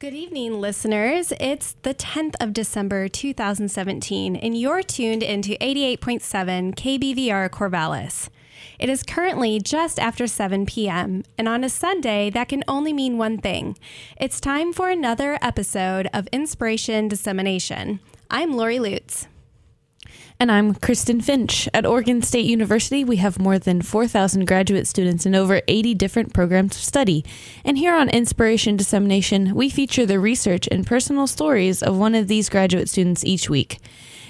Good evening, listeners. It's the 10th of December, 2017, and you're tuned into 88.7 KBVR Corvallis. It is currently just after 7 p.m., and on a Sunday, that can only mean one thing. It's time for another episode of Inspiration Dissemination. I'm Lori Lutz. And I'm Kristen Finch. At Oregon State University, we have more than 4,000 graduate students in over 80 different programs of study. And here on Inspiration Dissemination, we feature the research and personal stories of one of these graduate students each week.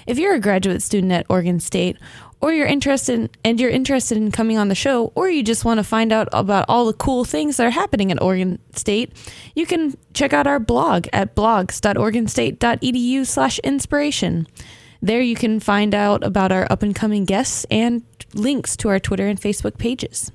If you're a graduate student at Oregon State, or you're interested and you're interested in coming on the show, or you just want to find out about all the cool things that are happening at Oregon State, you can check out our blog at blogs.oregonstate.edu/inspiration. There you can find out about our up and coming guests and links to our Twitter and Facebook pages.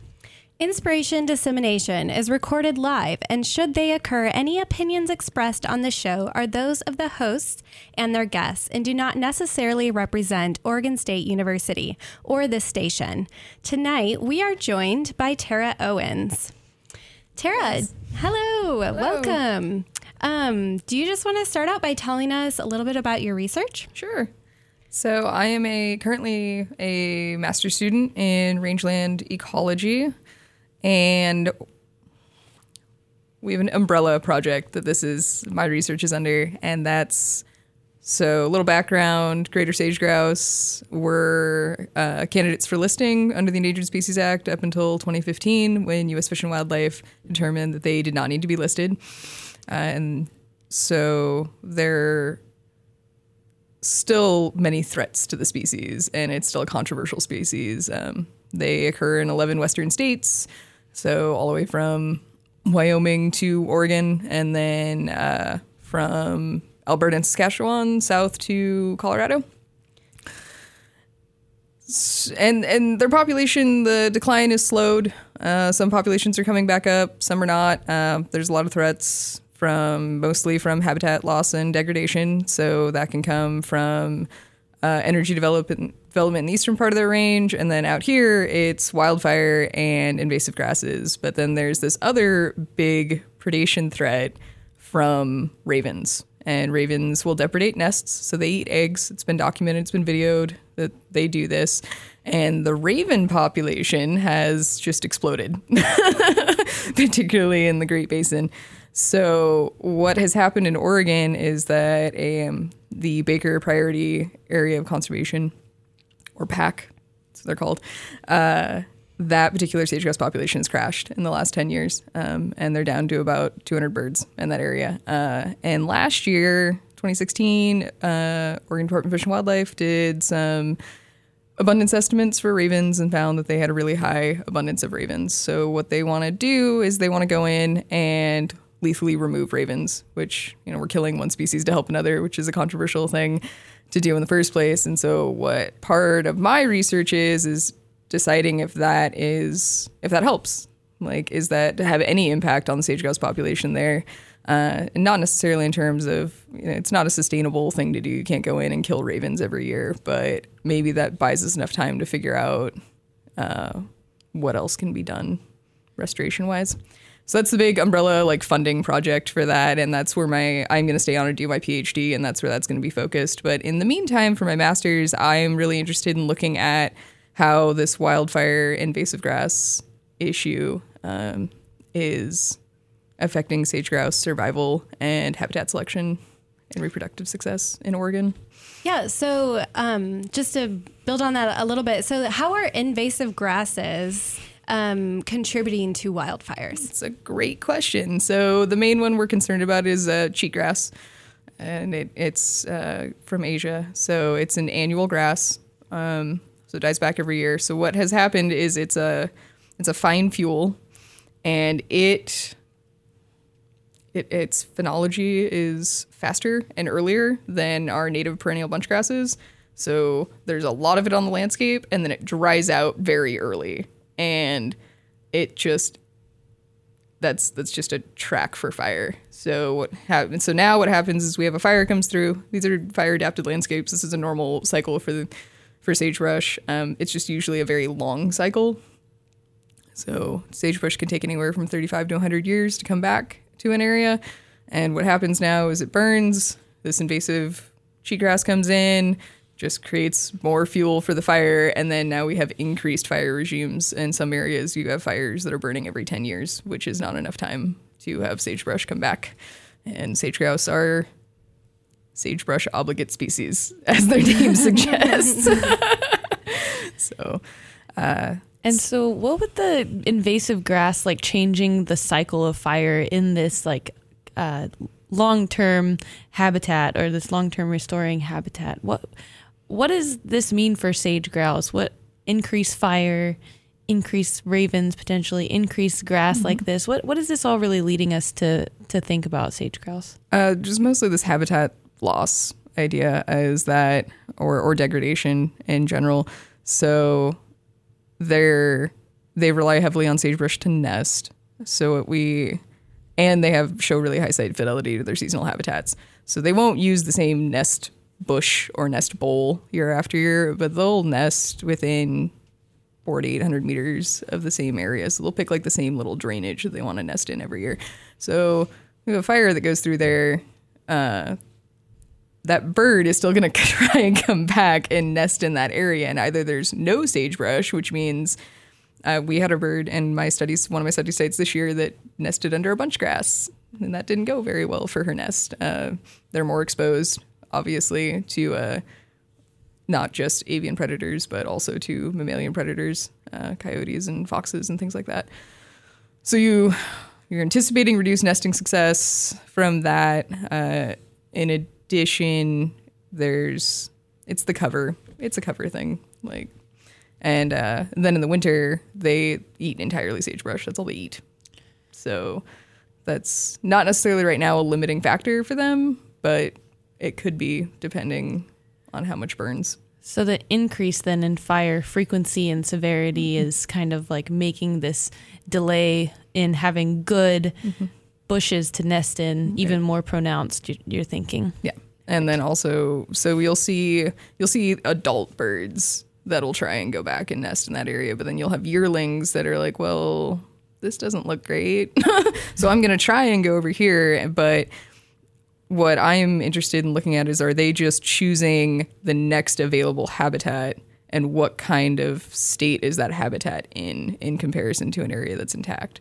Inspiration dissemination is recorded live, and should they occur, any opinions expressed on the show are those of the hosts and their guests and do not necessarily represent Oregon State University or this station. Tonight, we are joined by Tara Owens. Tara, yes. hello, hello, welcome. Um, do you just want to start out by telling us a little bit about your research? Sure. So I am a currently a master's student in rangeland ecology, and we have an umbrella project that this is my research is under, and that's so a little background: greater sage grouse were uh, candidates for listing under the Endangered Species Act up until 2015, when U.S. Fish and Wildlife determined that they did not need to be listed, uh, and so they're still many threats to the species, and it's still a controversial species. Um, they occur in 11 western states, so all the way from Wyoming to Oregon, and then uh, from Alberta and Saskatchewan south to Colorado. And and their population, the decline is slowed. Uh, some populations are coming back up, some are not. Uh, there's a lot of threats from mostly from habitat loss and degradation. So that can come from uh, energy development development in the eastern part of the range, and then out here it's wildfire and invasive grasses. But then there's this other big predation threat from ravens, and ravens will depredate nests, so they eat eggs. It's been documented, it's been videoed that they do this. And the raven population has just exploded, particularly in the Great Basin. So what has happened in Oregon is that um, the Baker Priority Area of Conservation, or PAC, that's what they're called, uh, that particular sage grouse population has crashed in the last 10 years, um, and they're down to about 200 birds in that area. Uh, and last year, 2016, uh, Oregon Department of Fish and Wildlife did some abundance estimates for ravens and found that they had a really high abundance of ravens. So what they want to do is they want to go in and lethally remove ravens, which, you know, we're killing one species to help another, which is a controversial thing to do in the first place. And so what part of my research is is deciding if that is if that helps. Like is that to have any impact on the sage grouse population there? Uh, and not necessarily in terms of you know, it's not a sustainable thing to do. You can't go in and kill ravens every year, but maybe that buys us enough time to figure out uh, what else can be done restoration wise. So that's the big umbrella like funding project for that, and that's where my I'm going to stay on and do my PhD, and that's where that's going to be focused. But in the meantime, for my master's, I'm really interested in looking at how this wildfire invasive grass issue um, is affecting sage grouse survival and habitat selection and reproductive success in Oregon. Yeah, so um, just to build on that a little bit, so how are invasive grasses? Um, contributing to wildfires? It's a great question. So the main one we're concerned about is uh, cheatgrass, and it, it's uh, from Asia. So it's an annual grass. Um, so it dies back every year. So what has happened is it's a it's a fine fuel, and it it, its phenology is faster and earlier than our native perennial bunch grasses. So there's a lot of it on the landscape, and then it dries out very early and it just that's that's just a track for fire. So what happens? So now what happens is we have a fire comes through. These are fire adapted landscapes. This is a normal cycle for the for sagebrush. Um, it's just usually a very long cycle. So sagebrush can take anywhere from 35 to 100 years to come back to an area. And what happens now is it burns. This invasive cheatgrass comes in, just creates more fuel for the fire, and then now we have increased fire regimes. In some areas, you have fires that are burning every 10 years, which is not enough time to have sagebrush come back. And sage grouse are sagebrush obligate species, as their name suggests. so, uh, And so, what would the invasive grass like changing the cycle of fire in this like uh, long-term habitat or this long-term restoring habitat? What what does this mean for sage grouse? What increase fire, increase ravens potentially, increase grass like this? What what is this all really leading us to to think about sage grouse? Uh, just mostly this habitat loss idea is that, or or degradation in general. So they're they rely heavily on sagebrush to nest. So we and they have show really high site fidelity to their seasonal habitats. So they won't use the same nest bush or nest bowl year after year, but they'll nest within four to 800 meters of the same area. So they'll pick like the same little drainage that they want to nest in every year. So we have a fire that goes through there. Uh, that bird is still going to try and come back and nest in that area. And either there's no sagebrush, which means uh, we had a bird in my studies, one of my study sites this year that nested under a bunch grass, and that didn't go very well for her nest. Uh, they're more exposed, obviously, to uh, not just avian predators, but also to mammalian predators, uh, coyotes and foxes and things like that. So you you're anticipating reduced nesting success from that. Uh, in addition, there's it's the cover. It's a cover thing, like, and uh, then in the winter they eat entirely sagebrush. That's all they eat. So that's not necessarily right now a limiting factor for them, but it could be depending on how much burns. So the increase then in fire frequency and severity mm-hmm. is kind of like making this delay in having good mm-hmm. bushes to nest in even more pronounced. you- You're thinking. Yeah. And then also so you'll see you'll see adult birds that'll try and go back and nest in that area, but then you'll have yearlings that are like, well, this doesn't look great. so I'm going to try and go over here, but what I'm interested in looking at is are they just choosing the next available habitat and what kind of state is that habitat in in comparison to an area that's intact?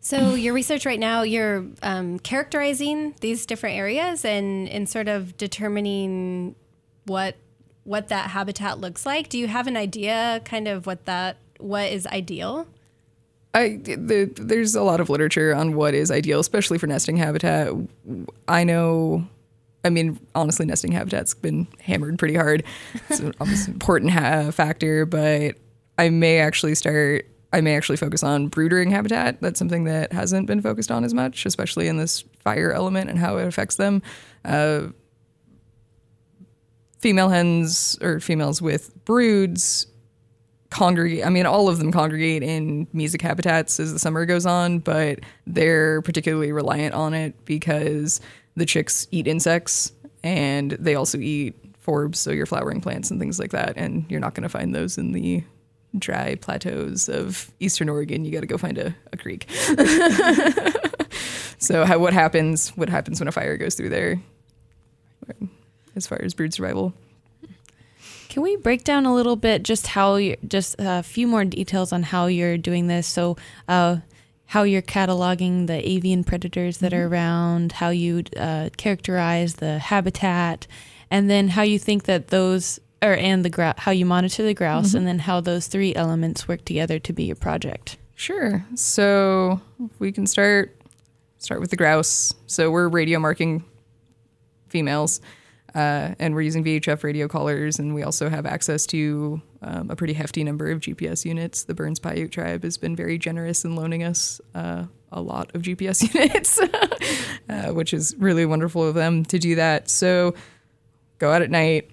So your research right now, you're um, characterizing these different areas and and sort of determining what what that habitat looks like. Do you have an idea, kind of what that what is ideal? I the, there's a lot of literature on what is ideal, especially for nesting habitat. I know, I mean, honestly, nesting habitat's been hammered pretty hard. It's an important ha- factor, but I may actually start. I may actually focus on brood-rearing habitat. That's something that hasn't been focused on as much, especially in this fire element and how it affects them. Uh, female hens or females with broods congregate. I mean, all of them congregate in mesic habitats as the summer goes on, but they're particularly reliant on it because the chicks eat insects and they also eat forbs, so your flowering plants and things like that. And you're not going to find those in the dry plateaus of eastern Oregon. You got to go find a, a creek. so, how, what happens? What happens when a fire goes through there? Um, as far as brood survival. Can we break down a little bit just how you just a few more details on how you're doing this? So, uh, how you're cataloging the avian predators that are around, how you uh, characterize the habitat, and then how you think that those or and the grou- how you monitor the grouse, and then how those three elements work together to be your project. Sure. So we can start start with the grouse. So we're radio marking females, uh, and we're using VHF radio collars, and we also have access to um, a pretty hefty number of GPS units. The Burns Paiute tribe has been very generous in loaning us uh, a lot of GPS units, uh, which is really wonderful of them to do that. So go out at night.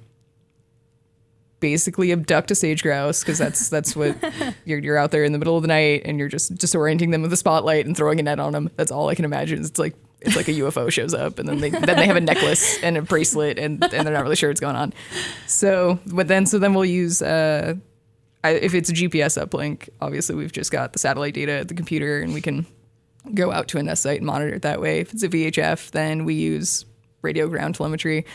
Basically, abduct a sage grouse because that's that's what you're, you're out there in the middle of the night and you're just disorienting them with a spotlight and throwing a net on them. That's all I can imagine. It's like it's like a UFO shows up and then they then they have a necklace and a bracelet and and they're not really sure what's going on. So, but then so then we'll use uh, I, if it's a GPS uplink. Obviously, we've just got the satellite data at the computer and we can go out to a nest site and monitor it that way. If it's a VHF, then we use radio ground telemetry,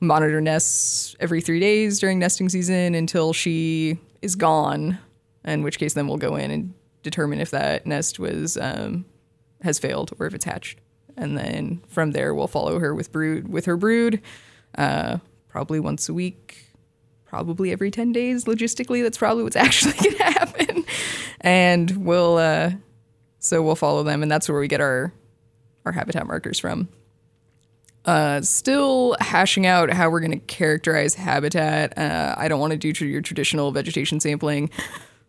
monitor nests every three days during nesting season until she is gone. In which case, then we'll go in and determine if that nest was um, has failed or if it's hatched, and then from there we'll follow her with brood with her brood, uh, probably once a week, probably every ten days. Logistically, that's probably what's actually to happen, and we'll uh, so we'll follow them, and that's where we get our our habitat markers from. Uh, still hashing out how we're going to characterize habitat. Uh, I don't want to do your traditional vegetation sampling.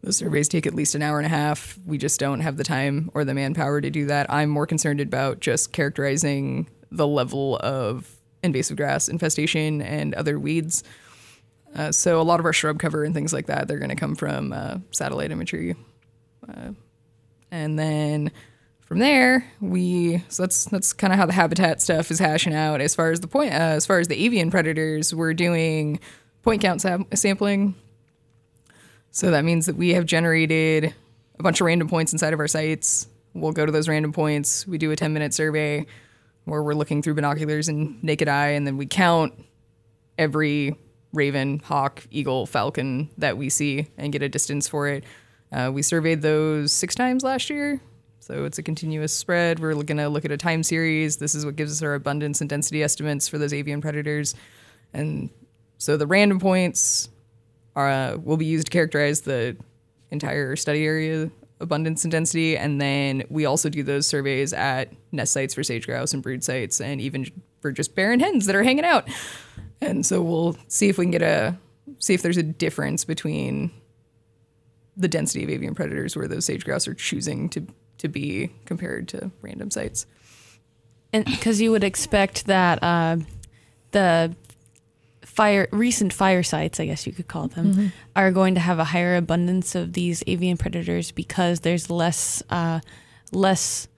Those surveys take at least an hour and a half. We just don't have the time or the manpower to do that. I'm more concerned about just characterizing the level of invasive grass infestation and other weeds. Uh, so a lot of our shrub cover and things like that, they're going to come from uh, satellite imagery. Uh, and then from there, we so that's that's kind of how the habitat stuff is hashing out. As far as the point, uh, as far as the avian predators, we're doing point count sam- sampling so that means that we have generated a bunch of random points inside of our sites. We'll go to those random points. We do a 10 minute survey where we're looking through binoculars and naked eye, and then we count every raven, hawk, eagle, falcon that we see and get a distance for it. Uh, we surveyed those six times last year. So it's a continuous spread. We're going to look at a time series. This is what gives us our abundance and density estimates for those avian predators. And so the random points uh, will be used to characterize the entire study area abundance and density. And then we also do those surveys at nest sites for sage grouse and brood sites, and even for just barren hens that are hanging out. And so we'll see if we can get a see if there's a difference between the density of avian predators where those sage grouse are choosing to to be compared to random sites. And because you would expect that uh, the fire recent fire sites, I guess you could call them, mm-hmm. are going to have a higher abundance of these avian predators because there's less uh, less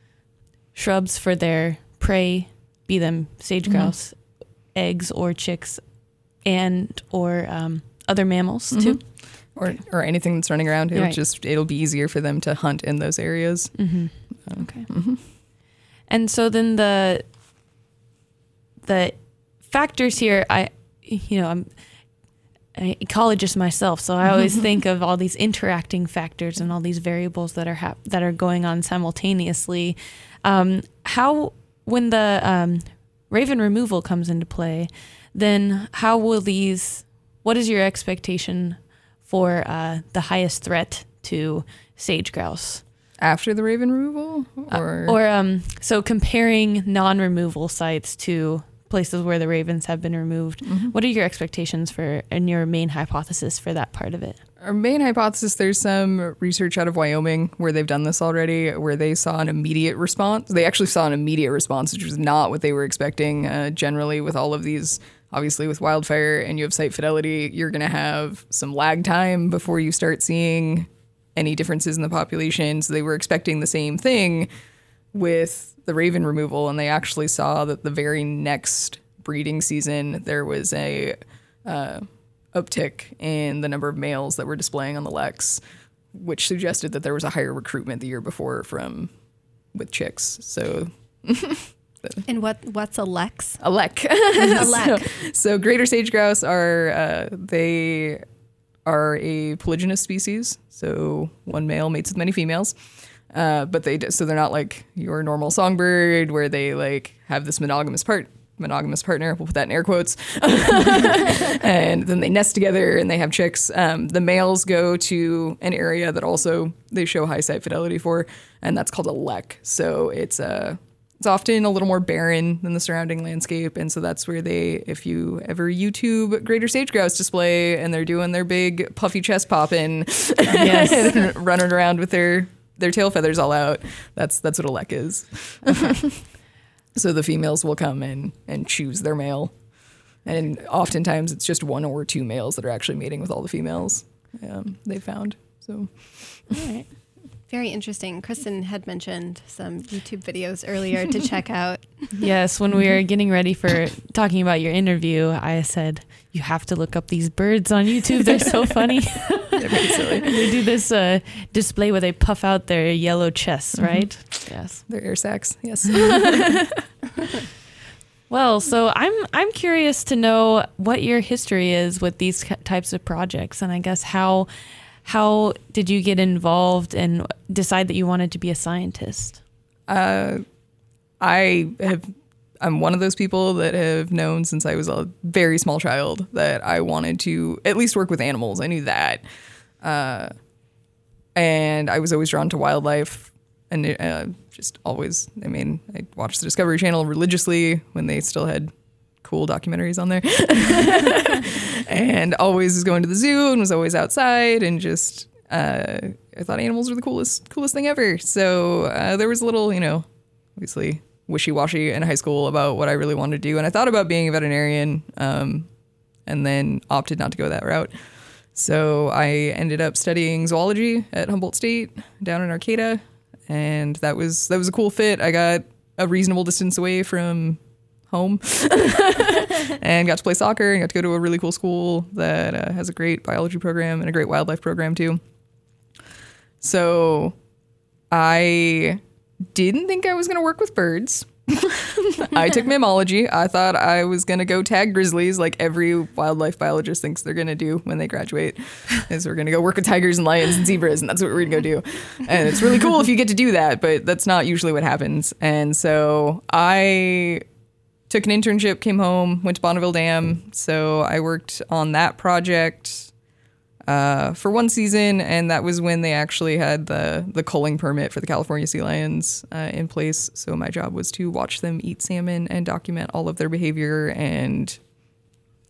shrubs for their prey, be them sage mm-hmm. grouse, mm-hmm. eggs or chicks, and or um, other mammals mm-hmm. too. Or, or anything that's running around, it'll right. just it'll be easier for them to hunt in those areas. Mm-hmm. okay. Mm-hmm. And so then the the factors here, I you know, I'm an ecologist myself, so I always think of all these interacting factors and all these variables that are hap- that are going on simultaneously. Um, how when the um, raven removal comes into play, then how will these? What is your expectation for uh, the highest threat to sage grouse? After the raven removal, or uh, or um, so comparing non-removal sites to places where the ravens have been removed. Mm-hmm. What are your expectations for and your main hypothesis for that part of it? Our main hypothesis there's some research out of Wyoming where they've done this already, where they saw an immediate response. They actually saw an immediate response, which was not what they were expecting. Uh, generally, with all of these, obviously, with wildfire and you have site fidelity, you're going to have some lag time before you start seeing any differences in the population. So they were expecting the same thing with the raven removal, and they actually saw that the very next breeding season there was a uh, uptick in the number of males that were displaying on the leks, which suggested that there was a higher recruitment the year before from with chicks. So. and what what's a lex? A lek. a lek. So, so, greater sage grouse are uh, they are a polygynous species. So one male mates with many females. Uh, but they so they're not like your normal songbird where they like have this monogamous part monogamous partner. We'll put that in air quotes. and then they nest together and they have chicks. Um, the males go to an area that also they show high site fidelity for, and that's called a lek. So it's a uh, it's often a little more barren than the surrounding landscape, and so that's where they, if you ever YouTube greater sage grouse display, and they're doing their big puffy chest popping, yes. running around with their their tail feathers all out. That's that's what a lek is. so the females will come in and choose their male, and oftentimes it's just one or two males that are actually mating with all the females. Um, they found so. All right. Very interesting. Kristen had mentioned some YouTube videos earlier to check out. Yes, when we were getting ready for talking about your interview, I said, You have to look up these birds on YouTube. They're so funny. They're very silly. they do this uh, display where they puff out their yellow chests, right? Yes. They're air sacs. Yes. Well, so I'm I'm curious to know what your history is with these types of projects, and I guess how how did you get involved and decide that you wanted to be a scientist? Uh, I have. I'm one of those people that have known since I was a very small child that I wanted to at least work with animals. I knew that, uh, and I was always drawn to wildlife, and uh, just always. I mean, I watched the Discovery Channel religiously when they still had cool documentaries on there, and always was going to the zoo and was always outside and just. Uh, I thought animals were the coolest, coolest thing ever. So uh, there was a little, you know, obviously wishy-washy in high school about what I really wanted to do, and I thought about being a veterinarian, um, and then opted not to go that route. So I ended up studying zoology at Humboldt State down in Arcata, and that was that was a cool fit. I got a reasonable distance away from home, and got to play soccer, and got to go to a really cool school that uh, has a great biology program and a great wildlife program too. So I didn't think I was going to work with birds. I took mammalogy. I thought I was going to go tag grizzlies like every wildlife biologist thinks they're going to do when they graduate. Is we're going to go work with tigers and lions and zebras and that's what we're going to go do. And it's really cool if you get to do that, but that's not usually what happens. And so I took an internship, came home, went to Bonneville Dam. So I worked on that project uh, for one season, and that was when they actually had the the culling permit for the California sea lions uh, in place. So my job was to watch them eat salmon and document all of their behavior, and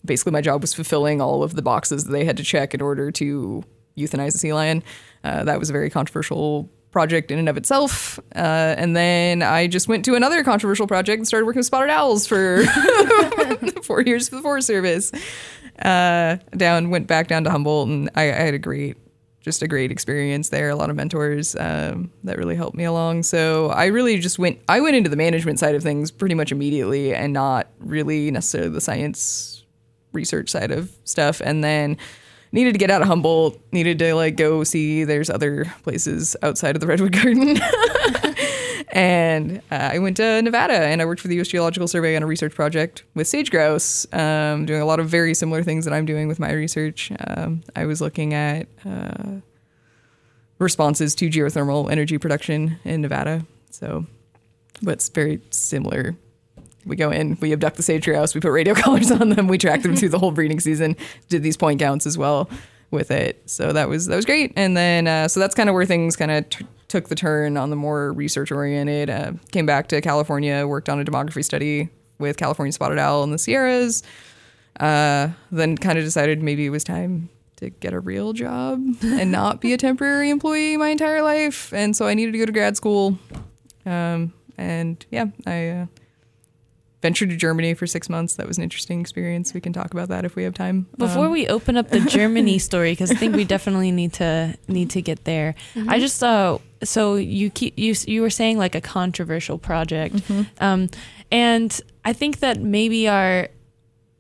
basically my job was fulfilling all of the boxes that they had to check in order to euthanize a sea lion. Uh, that was a very controversial project in and of itself. Uh, and then I just went to another controversial project and started working with spotted owls for four years for the Forest Service uh, down, went back down to Humboldt, and I, I, had a great, just a great experience there. A lot of mentors um, that really helped me along. So I really just went, I went into the management side of things pretty much immediately, and not really necessarily the science research side of stuff. And then needed to get out of Humboldt, needed to like go see there's other places outside of the Redwood Curtain. and uh, I went to Nevada and I worked for the U.S. Geological Survey on a research project with sage grouse, um, doing a lot of very similar things that I'm doing with my research. Um, I was looking at uh, responses to geothermal energy production in Nevada. So, but it's very similar. We go in, we abduct the sage grouse, we put radio collars on them, we track them through the whole breeding season, did these point counts as well with it. So that was that was great. And then uh, so that's kind of where things kind of t- took the turn on the more research oriented. Uh, came back to California, worked on a demography study with California spotted owl in the Sierras. Uh, then kind of decided maybe it was time to get a real job and not be a temporary employee my entire life. And so I needed to go to grad school. Um, and yeah, I uh, ventured to Germany for six months. That was an interesting experience. We can talk about that if we have time. Before Um, we open up the Germany story, because I think we definitely need to need to get there. I just uh, so you keep you you were saying like a controversial project, um, and I think that maybe our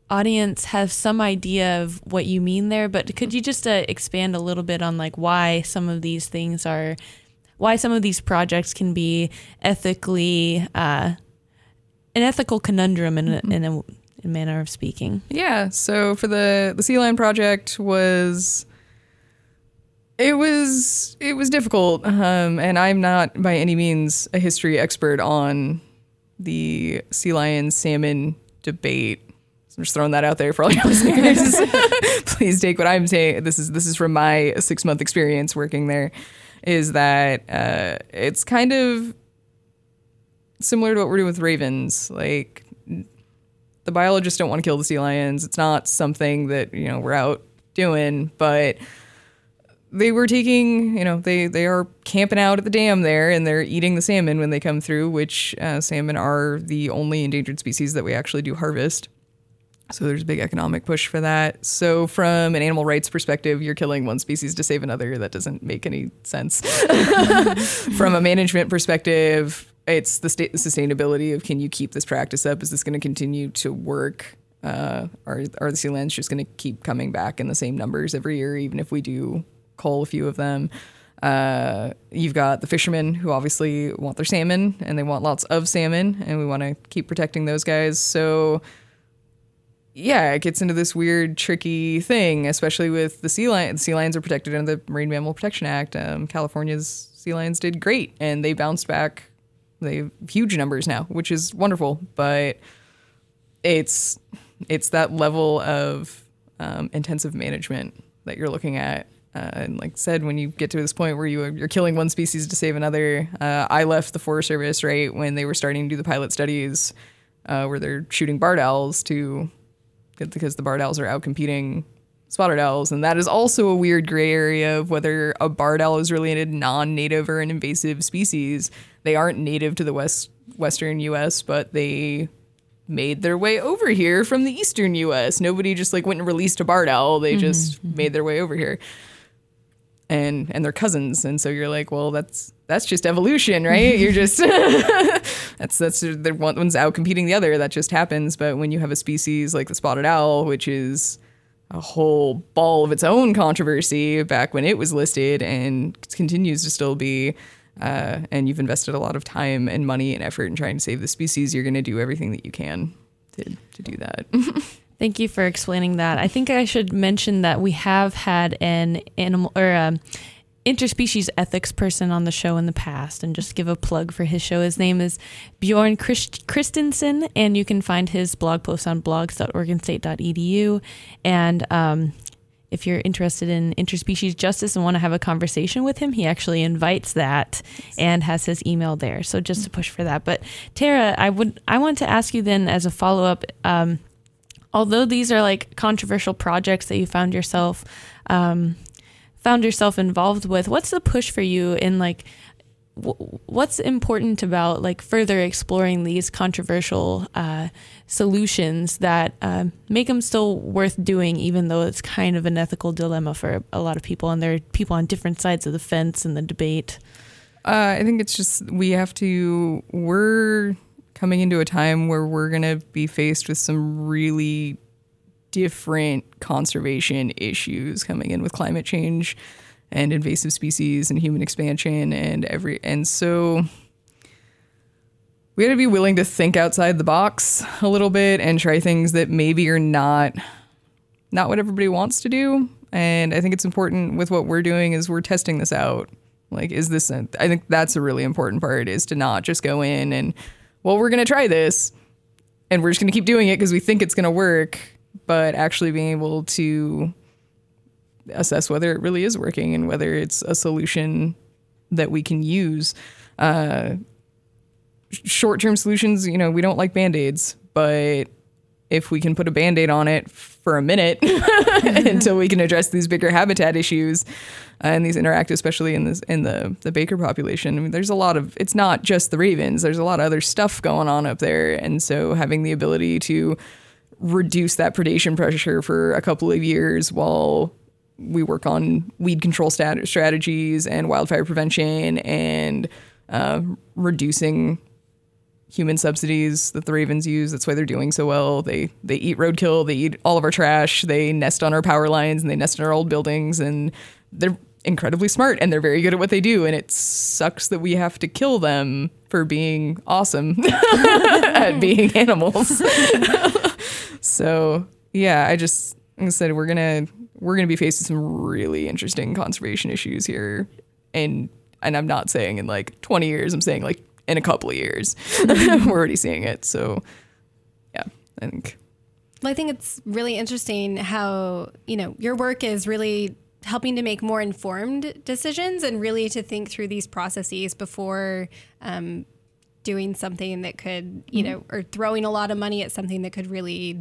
audience has some idea of what you mean there. But could you just uh, expand a little bit on like why some of these things are, why some of these projects can be ethically uh, an ethical conundrum in a, in a, in a manner of speaking. Yeah. So for the the Sea Lion project was it was it was difficult, um, and I'm not by any means a history expert on the sea lion salmon debate. So I'm just throwing that out there for all your listeners. Please take what I'm saying. This is this is from my six month experience working there. Is that uh, it's kind of similar to what we're doing with ravens, like the biologists don't want to kill the sea lions. It's not something that you know we're out doing, but they were taking, you know, they they are camping out at the dam there, and they're eating the salmon when they come through. Which uh, salmon are the only endangered species that we actually do harvest. So there's a big economic push for that. So from an animal rights perspective, you're killing one species to save another. That doesn't make any sense. from a management perspective, it's the the sustainability of can you keep this practice up? Is this going to continue to work? Uh, are are the sea lions just going to keep coming back in the same numbers every year, even if we do cull a few of them. Uh, you've got the fishermen who obviously want their salmon and they want lots of salmon, and we want to keep protecting those guys. So, yeah, it gets into this weird, tricky thing, especially with the sea lions. Sea lions are protected under the Marine Mammal Protection Act. Um, California's sea lions did great, and they bounced back. They have huge numbers now, which is wonderful. But it's it's that level of um, intensive management that you're looking at. Uh, and like said, when you get to this point where you you're killing one species to save another, uh, I left the Forest Service right when they were starting to do the pilot studies, uh, where they're shooting barred owls to because the barred owls are out competing spotted owls, and that is also a weird gray area of whether a barred owl is really a non-native or an invasive species. They aren't native to the west western U.S., but they made their way over here from the eastern U.S. Nobody just like went and released a barred owl; they mm-hmm, just mm-hmm. made their way over here, and and they're cousins. And so you're like, well, that's that's just evolution, right? you're just that's that's the one one's out competing the other. That just happens. But when you have a species like the spotted owl, which is a whole ball of its own controversy back when it was listed and continues to still be. Uh, and you've invested a lot of time and money and effort in trying to save the species, you're going to do everything that you can to, to do that. Thank you for explaining that. I think I should mention that we have had an animal or um, interspecies ethics person on the show in the past and just give a plug for his show. His name is Bjorn Christ- Christensen, and you can find his blog post on blogs.oregonstate.edu. And um, if you're interested in interspecies justice and want to have a conversation with him, he actually invites that and has his email there. So just to push for that. But Tara, I would I want to ask you then as a follow up. Um, although these are like controversial projects that you found yourself um, found yourself involved with what's the push for you in like what's important about like further exploring these controversial uh, solutions that uh, make them still worth doing even though it's kind of an ethical dilemma for a lot of people and there are people on different sides of the fence in the debate? Uh, i think it's just we have to we're coming into a time where we're going to be faced with some really different conservation issues coming in with climate change and invasive species and human expansion and every and so we got to be willing to think outside the box a little bit and try things that maybe are not not what everybody wants to do. And i think it's important with what we're doing is we're testing this out. Like is this a, I think that's a really important part is to not just go in and well we're going to try this and we're just going to keep doing it because we think it's going to work. But actually being able to assess whether it really is working and whether it's a solution that we can use. Uh, Short term solutions, you know, we don't like band aids, but if we can put a band aid on it for a minute until we can address these bigger habitat issues uh, and these interact, especially in this in the the Baker population. I mean, there's a lot of it's not just the ravens. There's a lot of other stuff going on up there, and so having the ability to reduce that predation pressure for a couple of years while we work on weed control stat- strategies and wildfire prevention and uh, reducing human subsidies that the ravens use. That's why they're doing so well. They they eat roadkill, they eat all of our trash, they nest on our power lines, and they nest in our old buildings, and they're incredibly smart and they're very good at what they do. And it sucks that we have to kill them for being awesome at being animals. so yeah, I just said we're gonna we're gonna be facing some really interesting conservation issues here, and and I'm not saying in like 20 years. I'm saying like in a couple of years. we're already seeing it. So yeah, I think. Well, I think it's really interesting how you know your work is really helping to make more informed decisions and really to think through these processes before um, doing something that could, you mm-hmm. know, or throwing a lot of money at something that could really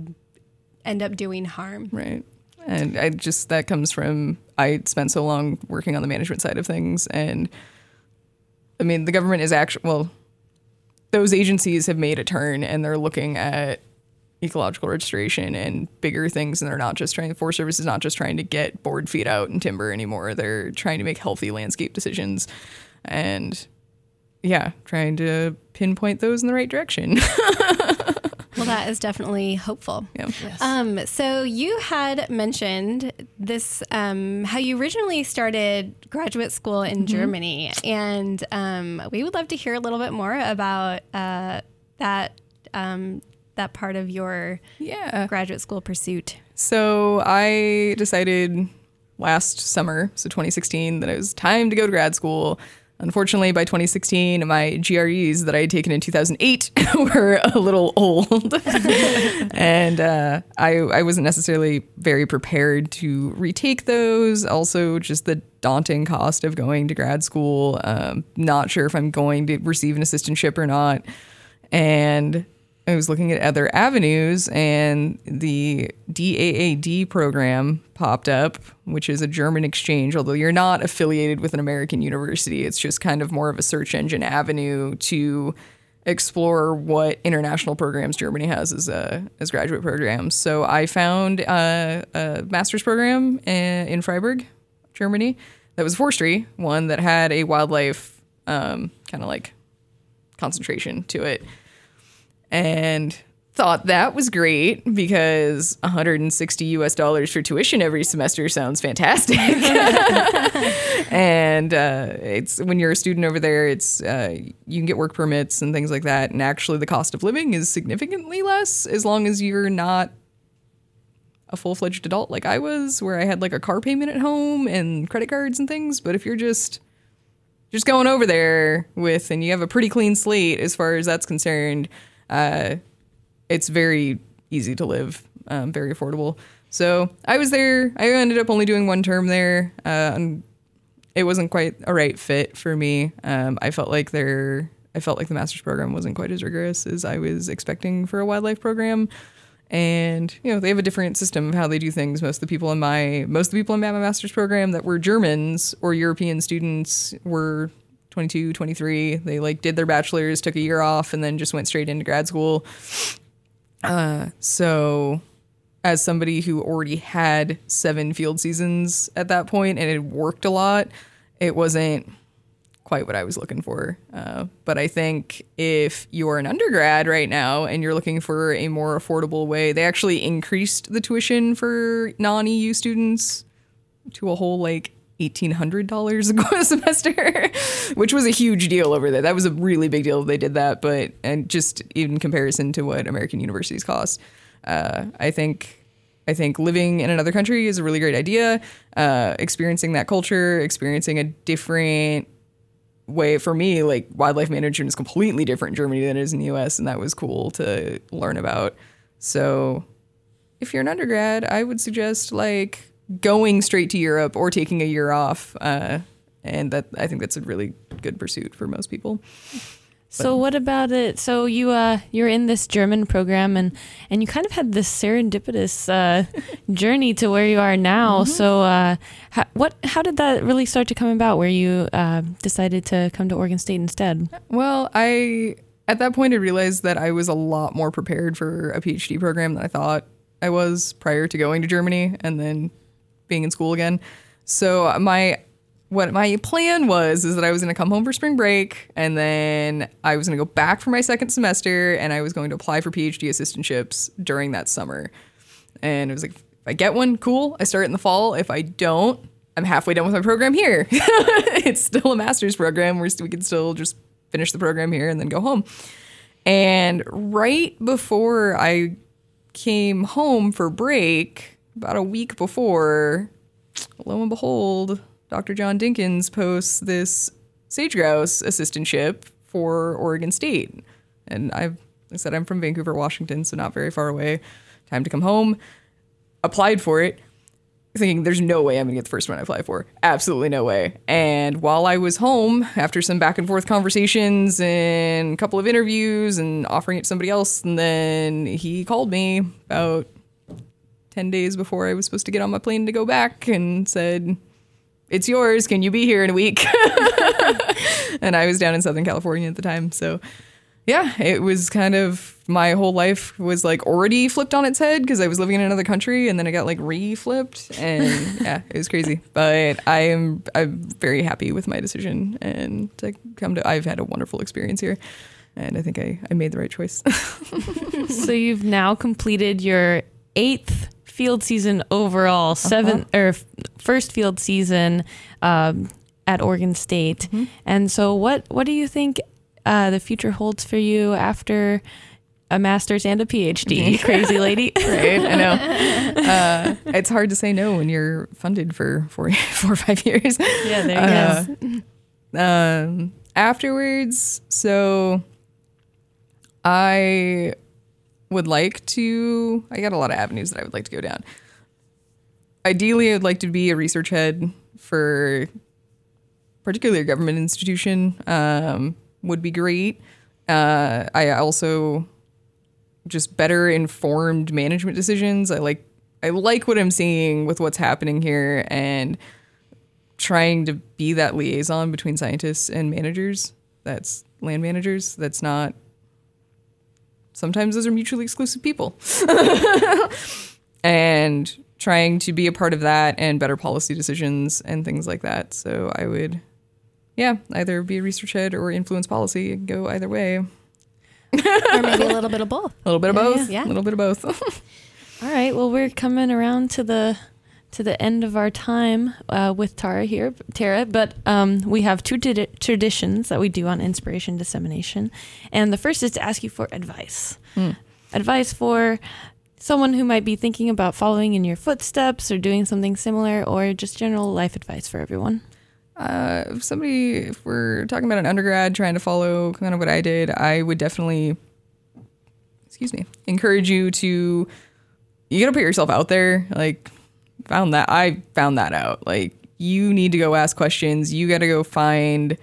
end up doing harm. Right. And I just, that comes from, I spent so long working on the management side of things. And I mean, the government is actually, well, those agencies have made a turn and they're looking at ecological restoration and bigger things and they're not just trying the forest service is not just trying to get board feet out and timber anymore they're trying to make healthy landscape decisions and yeah trying to pinpoint those in the right direction well that is definitely hopeful yeah. yes. um, so you had mentioned this um, how you originally started graduate school in Mm-hmm. Germany, and um, we would love to hear a little bit more about uh, that um, that part of your Yeah. graduate school pursuit. So I decided last summer, so 2016, that it was time to go to grad school. Unfortunately, by 2016, my GREs that I had taken in 2008 were a little old, and uh, I I wasn't necessarily very prepared to retake those. Also, just the daunting cost of going to grad school. Um, not sure if I'm going to receive an assistantship or not, and I was looking at other avenues, and the DAAD program popped up, which is a German exchange. Although you're not affiliated with an American university, it's just kind of more of a search engine avenue to explore what international programs Germany has as as graduate programs. So I found uh, a master's program in, in Freiburg, Germany, that was forestry, one that had a wildlife um, kind of like concentration to it and thought that was great because 160 US dollars for tuition every semester sounds fantastic. and uh, it's when you're a student over there, it's uh, you can get work permits and things like that. And actually, the cost of living is significantly less as long as you're not a full fledged adult like I was, where I had like a car payment at home and credit cards and things. But if you're just just going over there with and you have a pretty clean slate as far as that's concerned uh, it's very easy to live um, very affordable. So i was there. I ended up only doing one term there. Uh, and it wasn't quite a right fit for me. Um, i felt like there i felt like the master's program wasn't quite as rigorous as i was expecting for a wildlife program. And you know they have a different system of how they do things. Most of the people in my most of the people in my master's program that were germans or european students were 22 23 they like did their bachelor's took a year off and then just went straight into grad school uh, so as somebody who already had seven field seasons at that point and had worked a lot it wasn't quite what I was looking for. Uh, but I think if you're an undergrad right now and you're looking for a more affordable way, they actually increased the tuition for non EU students to a whole like $1,800 a semester, which was a huge deal over there. That was a really big deal they did that. But, and just in comparison to what American universities cost, uh, I think I think living in another country is a really great idea. Uh, experiencing that culture, experiencing a different way for me, like wildlife management is completely different in Germany than it is in the US, and that was cool to learn about. So if you're an undergrad, I would suggest like going straight to Europe or taking a year off. Uh, and that I think that's a really good pursuit for most people. So what about it? So you uh you're in this German program and and you kind of had this serendipitous uh, journey to where you are now. So uh, how, what how did that really start to come about? Where you uh, decided to come to Oregon State instead? Well, I at that point I realized that I was a lot more prepared for a PhD program than I thought I was prior to going to Germany and then being in school again. So my what my plan was is that I was going to come home for spring break and then I was going to go back for my second semester and I was going to apply for PhD assistantships during that summer. And it was like if I get one, cool. I start in the fall. If I don't, I'm halfway done with my program here. it's still a master's program. We're we can still just finish the program here and then go home. And right before I came home for break, about a week before, lo and behold, Dr. John Dinkins posts this sage grouse assistantship for Oregon State. And I've I said I'm from Vancouver, Washington, so not very far away. Time to come home. Applied for it, thinking there's no way I'm gonna get the first one I apply for. Absolutely no way. And while I was home, after some back and forth conversations and a couple of interviews and offering it to somebody else, and then he called me about 10 days before I was supposed to get on my plane to go back and said, It's yours. Can you be here in a week? and I was down in Southern California at the time. So, yeah, it was kind of my whole life was like already flipped on its head because I was living in another country and then I got like re-flipped and yeah, it was crazy. But I am I'm very happy with my decision and to come to I've had a wonderful experience here and I think I, I made the right choice. so you've now completed your eighth field season overall, 7th or first field season um, at Oregon State. And so, what what do you think uh, the future holds for you after a master's and a PhD? Crazy lady. right? I know. Uh, it's hard to say no when you're funded for four, four or five years. yeah, there you go. Uh, um, afterwards, so I would like to. I got a lot of avenues that I would like to go down. Ideally, I would like to be a research head for particularly a government institution. Um, would be great. Uh, I also just better informed management decisions. I like I like what I'm seeing with what's happening here and trying to be that liaison between scientists and managers. That's land managers. That's not sometimes those are mutually exclusive people. and trying to be a part of that and better policy decisions and things like that. So I would yeah, either be a research head or influence policy and go either way. or maybe a little bit of both. A little bit of Yeah, both. yeah. A little bit of both. All right. Well, we're coming around to the to the end of our time uh, with Tara here, Tara. But um, we have two tradi- traditions that we do on inspiration dissemination, and the first is to ask you for advice. Hmm. Advice for someone who might be thinking about following in your footsteps or doing something similar, or just general life advice for everyone. Uh, if somebody, if we're talking about an undergrad trying to follow kind of what I did, I would definitely, excuse me, encourage you to, you gotta put yourself out there. Like, found that, I found that out. Like, you need to go ask questions. You gotta go find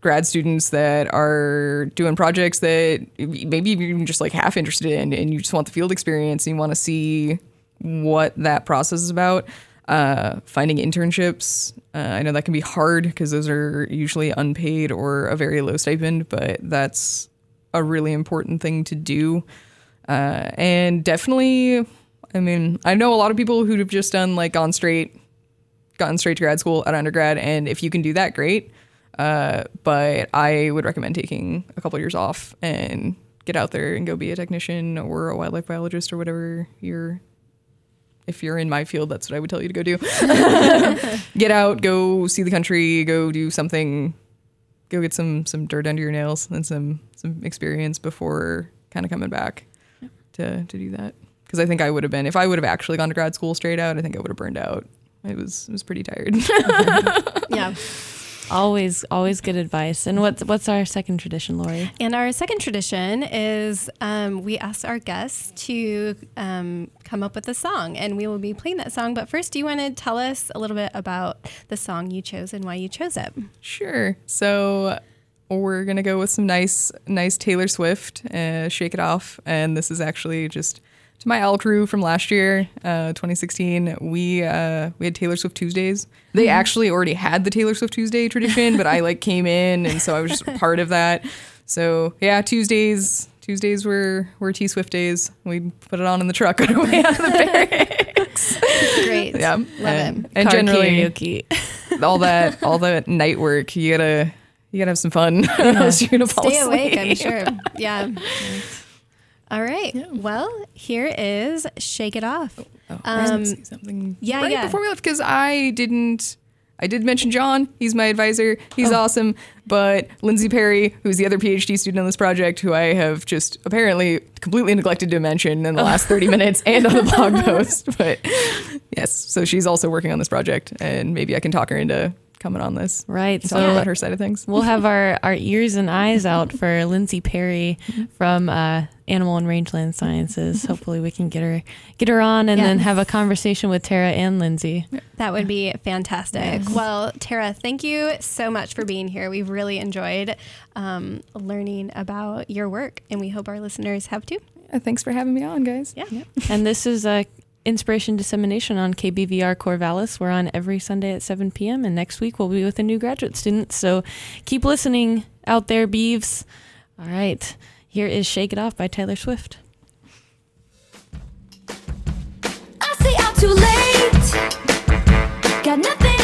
grad students that are doing projects that maybe you're even just like half interested in and you just want the field experience and you want to see what that process is about uh, finding internships uh, i know that can be hard because those are usually unpaid or a very low stipend but that's a really important thing to do uh, and definitely i mean i know a lot of people who'd have just done like gone straight gotten straight to grad school at undergrad and if you can do that great uh, but I would recommend taking a couple years off and get out there and go be a technician or a wildlife biologist or whatever you're. If you're in my field, that's what I would tell you to go do. get out, go see the country, go do something, go get some some dirt under your nails and some some experience before kind of coming back to to do that. Because I think I would have been if I would have actually gone to grad school straight out, I think I would have burned out. I was I was pretty tired. Yeah. Always, always good advice. And what's what's our second tradition, Lori? And our second tradition is um, we ask our guests to um, come up with a song, and we will be playing that song. But first, do you want to tell us a little bit about the song you chose and why you chose it? Sure. So we're gonna go with some nice, nice Taylor Swift, uh, "Shake It Off," and this is actually just to my Owl crew from last year, uh, 2016. We uh, we had Taylor Swift Tuesdays. They actually already had the Taylor Swift Tuesday tradition, but I like came in, and so I was just part of that. So yeah, Tuesdays. Tuesdays were were T Swift days. We put it on in the truck on our way out of the barracks. Great. Yeah, Love and, it. and Car generally karaoke. all that all that night work you gotta you gotta have some fun or else you're gonna fall Stay awake, I'm sure. Yeah. All right. Well, here is Shake It Off. Oh, gonna Um, something yeah, right yeah. before we left because I didn't. I did mention John. He's my advisor. He's awesome. But Lindsay Perry, who's the other PhD student on this project, who I have just apparently completely neglected to mention in the last 30 minutes and on the blog post. But yes, so she's also working on this project, and maybe I can talk her into coming on this. Right. So talk about her side of things. We'll have our, our ears and eyes out for Lindsay Perry from uh, Animal and Rangeland Sciences. Hopefully, we can get her get her on and Yeah. then have a conversation with Tara and Lindsay. That would be fantastic. Yes. Well, Tara, thank you so much for being here. We've really enjoyed um, learning about your work, and we hope our listeners have too. Uh, thanks for having me on, guys. Yeah. And this is uh, Inspiration Dissemination on KBVR Corvallis. We're on every Sunday at 7 p.m. And next week we'll be with a new graduate student. So keep listening out there, Beavs. All right. Here is Shake It Off by Taylor Swift. I say too late. Got nothing